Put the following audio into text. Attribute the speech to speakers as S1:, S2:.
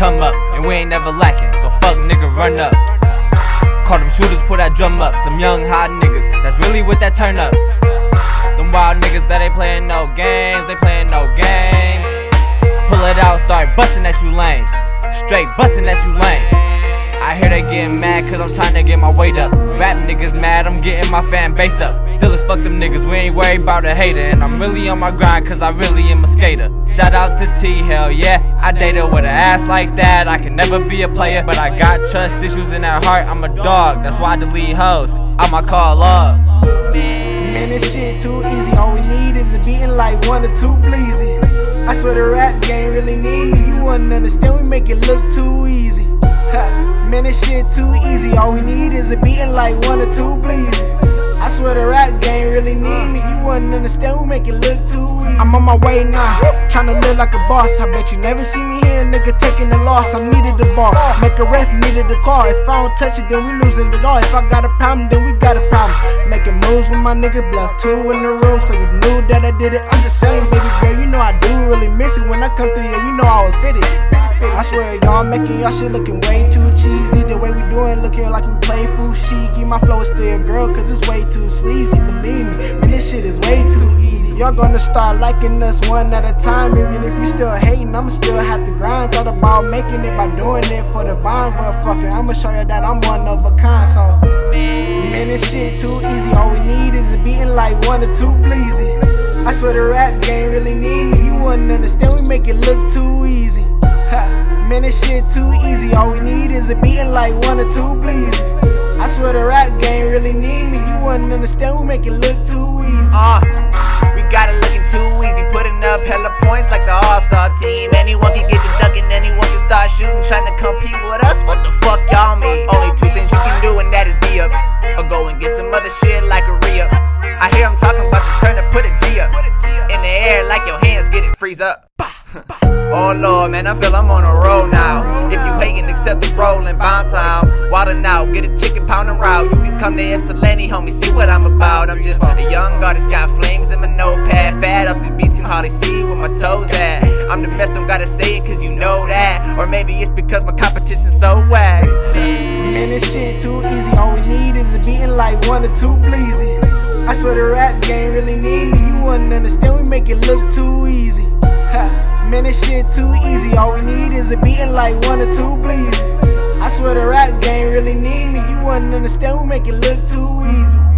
S1: come up, and we ain't never lacking. So fuck nigga, run up. Call them shooters, pull that drum up. Some young hot niggas, that's really what that turn up. Them wild niggas that ain't playing no games, they playing no games. Pull it out, start busting at you lanes. Straight busting at you lanes. I hear they getting mad cause I'm trying to get my weight up. Rap niggas mad, I'm getting my fan base up. Still as fuck them niggas, we ain't worried about a hater. And I'm really on my grind cause I really am a skater. Shout out to T, hell yeah. I dated with an ass like that. I can never be a player, but I got trust issues in that heart. I'm a dog, that's why I delete hoes. I'ma call up.
S2: Man, this shit too easy. All we need is a beating like one or two bleezy. I swear the rap game really need me. You wouldn't understand, we make it look too easy. Man, this shit too easy. All we need is a beating like one or two bleezy. I swear the rap game really need me. You wouldn't understand, we make it look too easy. I'm on my way now, tryna live like a boss. I bet you never see me here, nigga, taking the loss. I'm needed the ball, make a ref needed the call. If I don't touch it, then we losing it all. If I got a problem, then we got a problem. Making moves with my nigga bluff, two in the room, so you knew that I did it. I'm just saying, baby girl, you know I do when I come through here. You know I was fitted. I swear y'all making y'all shit looking way too cheesy. The way we doing looking like we play fushigi. My flow is still girl, cause it's way too sleazy. Believe me, man, this shit is way too easy. Y'all gonna start liking us one at a time. Even if you still hating, I'ma still have to grind. Thought about making it by doing it for the vine. Well, fuck it, I'ma show you that I'm one of a kind. So, man, this shit too easy. All we need is a beating like one or two bleezy. I swear the rap game really need me. You wouldn't understand, we make it look too easy. Ha, Man, this shit too easy. All we need is a beating like one or two bleezy. I swear the rap game really need me. You wouldn't understand, we make it look too easy.
S3: Uh, we got it looking too easy, putting up hella points like the All-Star team. Anyone can get the ducking, anyone can start shooting, trying to compete with us. What the fuck y'all mean? Only two things you can do, and that is be up, or go and get some other shit like Oh lord, man, I feel I'm on a roll now. If you hating, accept the roll in Bound Town. Wildin' out, get a chicken pound and route. You can come to Ypsilanti, homie, see what I'm about. I'm just a young artist, got flames in my notepad. Fat up the beats, can hardly see where my toes at. I'm the best, don't gotta say it cause you know that. Or maybe it's because my competition's so whack.
S2: Man, this shit too easy. All we need is a beating like one or two bleezy. I swear the rap game really need me. You wouldn't understand, we make it look too easy. Ha, Man, this shit too easy. All we need is a beating like one or two bleezy. I swear the rap game really need me. You wouldn't understand, we make it look too easy.